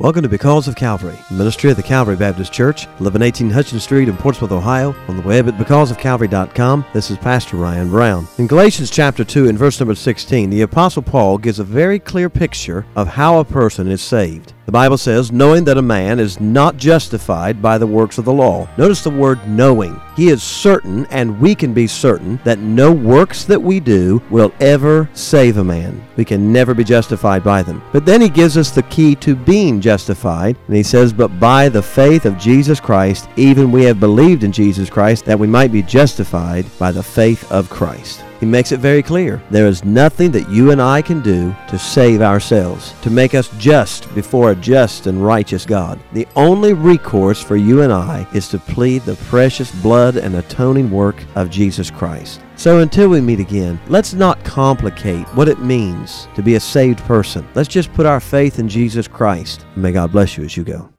Welcome to Because of Calvary, ministry of the Calvary Baptist Church, 1118 Hutchins Street in Portsmouth, Ohio, on the web at becauseofcalvary.com. This is Pastor Ryan Brown. In Galatians chapter 2 and verse number 16, the Apostle Paul gives a very clear picture of how a person is saved. The Bible says, knowing that a man is not justified by the works of the law. Notice the word knowing. He is certain, and we can be certain, that no works that we do will ever save a man. We can never be justified by them. But then he gives us the key to being justified, and he says, But by the faith of Jesus Christ, even we have believed in Jesus Christ, that we might be justified by the faith of Christ. He makes it very clear. There is nothing that you and I can do to save ourselves, to make us just before a just and righteous God. The only recourse for you and I is to plead the precious blood and atoning work of Jesus Christ. So until we meet again, let's not complicate what it means to be a saved person. Let's just put our faith in Jesus Christ. May God bless you as you go.